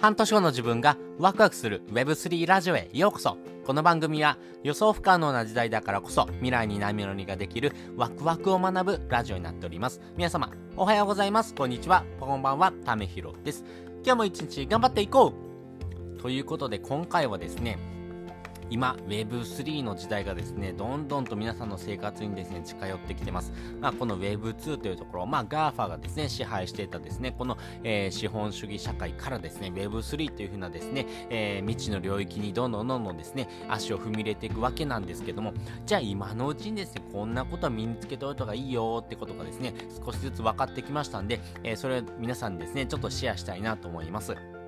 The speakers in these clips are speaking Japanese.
半年後の自分がワクワクする Web3 ラジオへようこそ。この番組は予想不可能な時代だからこそ未来に波乗りができるワクワクを学ぶラジオになっております。皆様おはようございます。こんにちは。こんばんはためひろです。今日も一日頑張っていこう。ということで今回はですね今 Web3 の時代がですねどんどんと皆さんの生活にですね近寄ってきてます、まあ、この Web2 というところ、まあ、GAFA がですね支配していたですねこの、えー、資本主義社会からですね Web3 というふうなですね、えー、未知の領域にどんどんどんどんですね足を踏み入れていくわけなんですけどもじゃあ今のうちにですねこんなことは身につけておいた方がいいよってことがですね少しずつ分かってきましたんで、えー、それを皆さんにですねちょっとシェアしたいなと思います。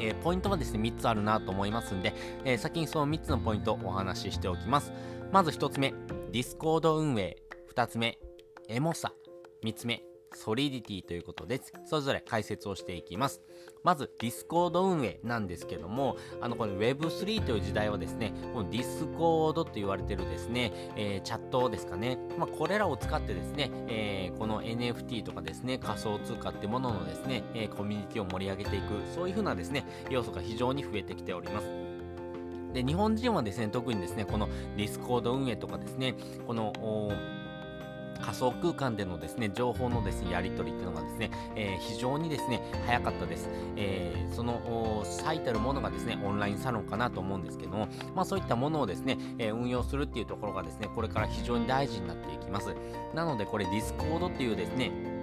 えー、ポイントはですね、3つあるなと思いますんで、えー、先にその3つのポイントをお話ししておきます。まず1つ目、ディスコード運営。2つ目、エモさ。3つ目、 Solidity ということで、それぞれ解説をしていきます。まず、ディスコード運営なんですけども、あの、この Web3 という時代はですね、このディスコードと言われてるですね、えー、チャットですかね、まあ、これらを使ってですね、えー、この NFT とかですね、仮想通貨ってもののですね、えー、コミュニティを盛り上げていく、そういうふうなですね、要素が非常に増えてきております。で、日本人はですね、特にですね、このディスコード運営とかですね、この、仮想空間でのですね、情報のですね、やり取りっていうのがですね、えー、非常にですね、早かったです。えー、その、最たるものがですね、オンラインサロンかなと思うんですけども、まあそういったものをですね、えー、運用するっていうところがですね、これから非常に大事になっていきます。なので、これディスコードっていうですね、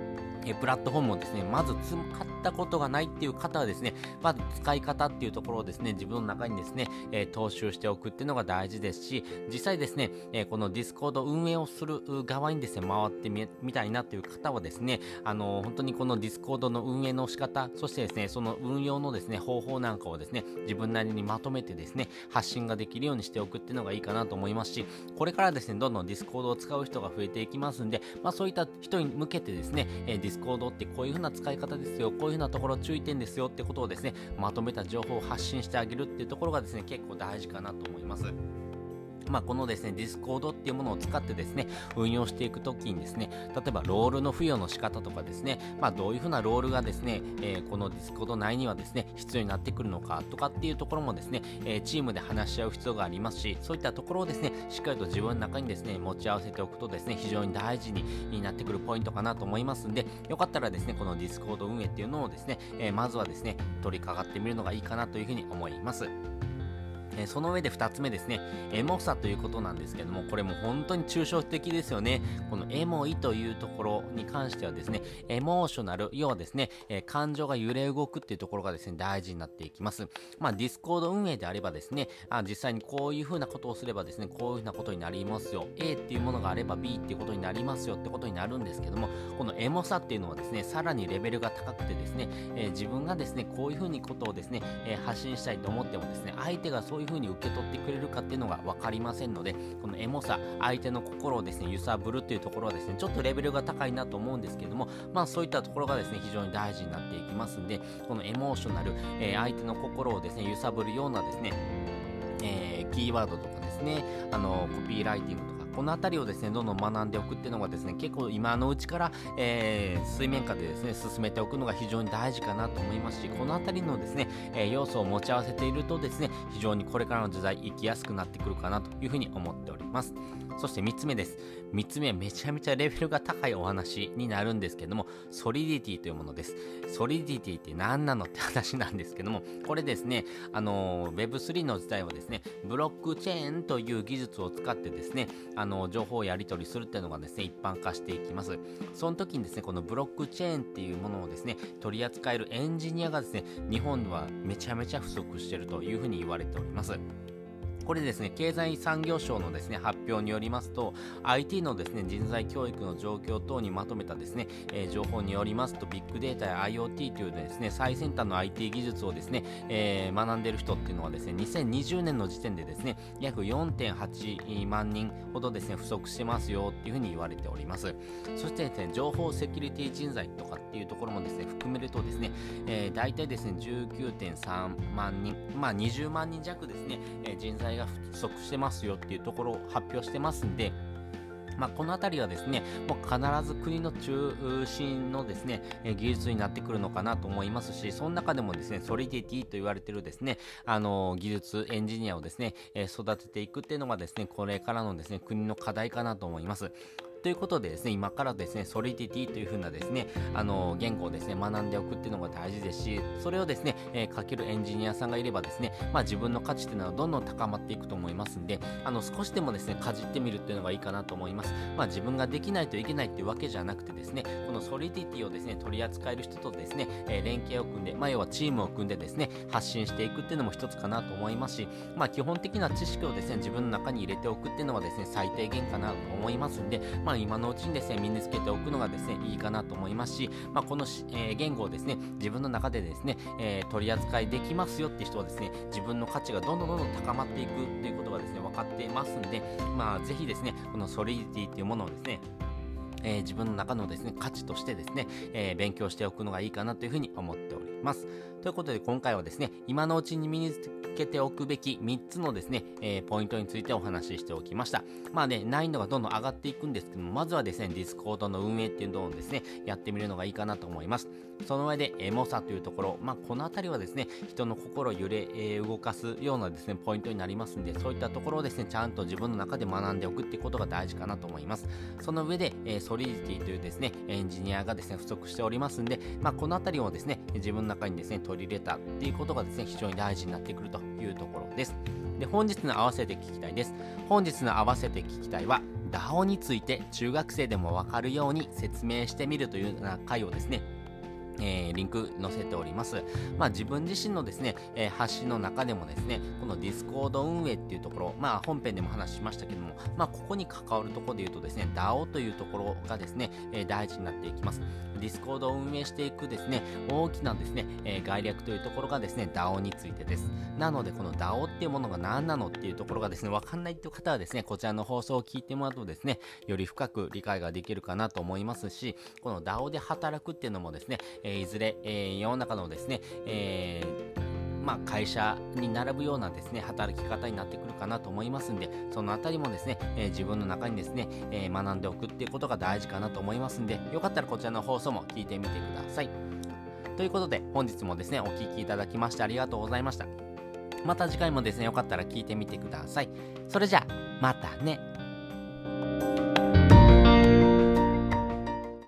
えプラットフォームをですね、まず使ったことがないっていう方はですね、まず使い方っていうところをですね、自分の中にですね、えー、踏襲しておくっていうのが大事ですし、実際ですね、えー、このディスコード運営をする側にですね、回ってみたいなという方はですね、あのー、本当にこのディスコードの運営の仕方、そしてですね、その運用のですね、方法なんかをですね、自分なりにまとめてですね、発信ができるようにしておくっていうのがいいかなと思いますし、これからですね、どんどんディスコードを使う人が増えていきますんで、まあそういった人に向けてですね、えディスコードってこういう風な使い方ですよ、こういう風なところ注意点ですよってことをですね、まとめた情報を発信してあげるっていうところがですね、結構大事かなと思います。まあ、このですね、ディスコードっていうものを使ってですね、運用していくときにですね、例えばロールの付与の仕方とかですね、まあ、どういうふうなロールがですね、えー、このディスコード内にはですね、必要になってくるのかとかっていうところもですね、えー、チームで話し合う必要がありますし、そういったところをですね、しっかりと自分の中にですね、持ち合わせておくとですね、非常に大事になってくるポイントかなと思いますんで、よかったらですね、このディスコード運営っていうのをですね、えー、まずはですね、取り掛かってみるのがいいかなというふうに思います。えその上で2つ目ですね、エモさということなんですけども、これも本当に抽象的ですよね。このエモいというところに関してはですね、エモーショナル、要はですね、え、感情が揺れ動くっていうところがですね、大事になっていきます。まあ、ディスコード運営であればですね、あ実際にこういう風なことをすればですね、こういう風なことになりますよ。A っていうものがあれば B っていうことになりますよってことになるんですけども、このエモさっていうのはですね、さらにレベルが高くてですね、えー、自分がですね、こういう風にことをですね、えー、発信したいと思ってもですね、相手がそういういう風に受け取ってくれるかっていうのが分かりませんので、このエモさ、相手の心をですね、揺さぶるっていうところはですね、ちょっとレベルが高いなと思うんですけども、まあそういったところがですね、非常に大事になっていきますんで、このエモーショナル、えー、相手の心をですね、揺さぶるようなですね、えー、キーワードとかですね、あの、コピーライティングとかこの辺りをですね、どんどん学んでおくっていうのがですね、結構今のうちから、えー、水面下でですね、進めておくのが非常に大事かなと思いますし、この辺りのですね、え、要素を持ち合わせているとですね、非常にこれからの時代生きやすくなってくるかなというふうに思っております。そして3つ目です。3つ目はめちゃめちゃレベルが高いお話になるんですけども、ソリディティというものです。ソリディティって何なのって話なんですけども、これですね、あの、Web3 の時代はですね、ブロックチェーンという技術を使ってですね、あの、情報をやり取りするっていうのがですね、一般化していきます。その時にですね、このブロックチェーンっていうものをですね、取り扱えるエンジニアがですね、日本ではめちゃめちゃ不足してるというふうに言われております。これですね、経済産業省のですね、発表によりますと、IT のですね、人材教育の状況等にまとめたですね、えー、情報によりますと、ビッグデータや IoT というですね、最先端の IT 技術をですね、えー、学んでいる人っていうのはですね、2020年の時点でですね、約4.8万人ほどですね、不足してますよっていうふうに言われております。そしてですね、情報セキュリティ人材とかっていうところもですね、含めるとですね、えー、大体ですね、19.3万人、まあ20万人弱ですね、えー、人材が不足してますよっていうところを発表してますんで、まあ、この辺りはですね、もう必ず国の中心のですね、技術になってくるのかなと思いますし、その中でもですね、ソリディティと言われてるですね、あの技術、エンジニアをですね、育てていくっていうのがですね、これからのですね、国の課題かなと思います。ということでですね、今からですね、ソリディティという風なですね、あの、言語をですね、学んでおくっていうのが大事ですし、それをですね、えー、書けるエンジニアさんがいればですね、まあ自分の価値っていうのはどんどん高まっていくと思いますんで、あの、少しでもですね、かじってみるっていうのがいいかなと思います。まあ自分ができないといけないっていうわけじゃなくてですね、このソリディティをですね、取り扱える人とですね、えー、連携を組んで、まあ要はチームを組んでですね、発信していくっていうのも一つかなと思いますし、まあ基本的な知識をですね、自分の中に入れておくっていうのはですね、最低限かなと思いますんで、まあ今のうちにですね、身につけておくのがですね、いいかなと思いますし、まあ、この、えー、言語をですね、自分の中でですね、えー、取り扱いできますよって人はですね、自分の価値がどんどんどんどん高まっていくっていうことがですね、分かっていますんで、まあ、ぜひですね、この Solidity っていうものをですね、えー、自分の中のですね、価値としてですね、えー、勉強しておくのがいいかなというふうに思っております。ということで今回はですね、今のうちに身につけておくべき3つのですね、えー、ポイントについてお話ししておきました。まあね、難易度がどんどん上がっていくんですけども、まずはですね、ディスコードの運営っていうのをですね、やってみるのがいいかなと思います。その上で、エモさというところ、まあこのあたりはですね、人の心を揺れ、えー、動かすようなですね、ポイントになりますんで、そういったところをですね、ちゃんと自分の中で学んでおくってことが大事かなと思います。その上で、えー、ソリディティというですね、エンジニアがですね、不足しておりますんで、まあこのあたりをですね、自分の中にですね、取り入れたっていうことがですね、非常に大事になってくるというところです。で、本日の合わせて聞きたいです。本日の合わせて聞きたいは、DAO について中学生でもわかるように説明してみるというような回をですね、えー、リンク載せております。まあ自分自身のですね、えー、発信の中でもですね、この Discord 運営っていうところ、まあ本編でも話しましたけども、まあここに関わるところで言うとですね、DAO というところがですね、えー、大事になっていきます。 Discord を運営していくですね、大きなですね、え概略というところがですね、DAO についてです。なのでこの DAO っていうものが何なのっていうところがですね、わかんないっていう方はですね、こちらの放送を聞いてもらうとですね、より深く理解ができるかなと思いますし、この DAO で働くっていうのもですね、えいずれ、えー、世の中のですね、えー、まあ、会社に並ぶようなですね、働き方になってくるかなと思いますんで、そのあたりもですね、えー、自分の中にですね、えー、学んでおくっていうことが大事かなと思いますんで、よかったらこちらの放送も聞いてみてください。ということで、本日もですね、お聴きいただきましてありがとうございました。また次回もですね、よかったら聞いてみてください。それじゃあ、またね。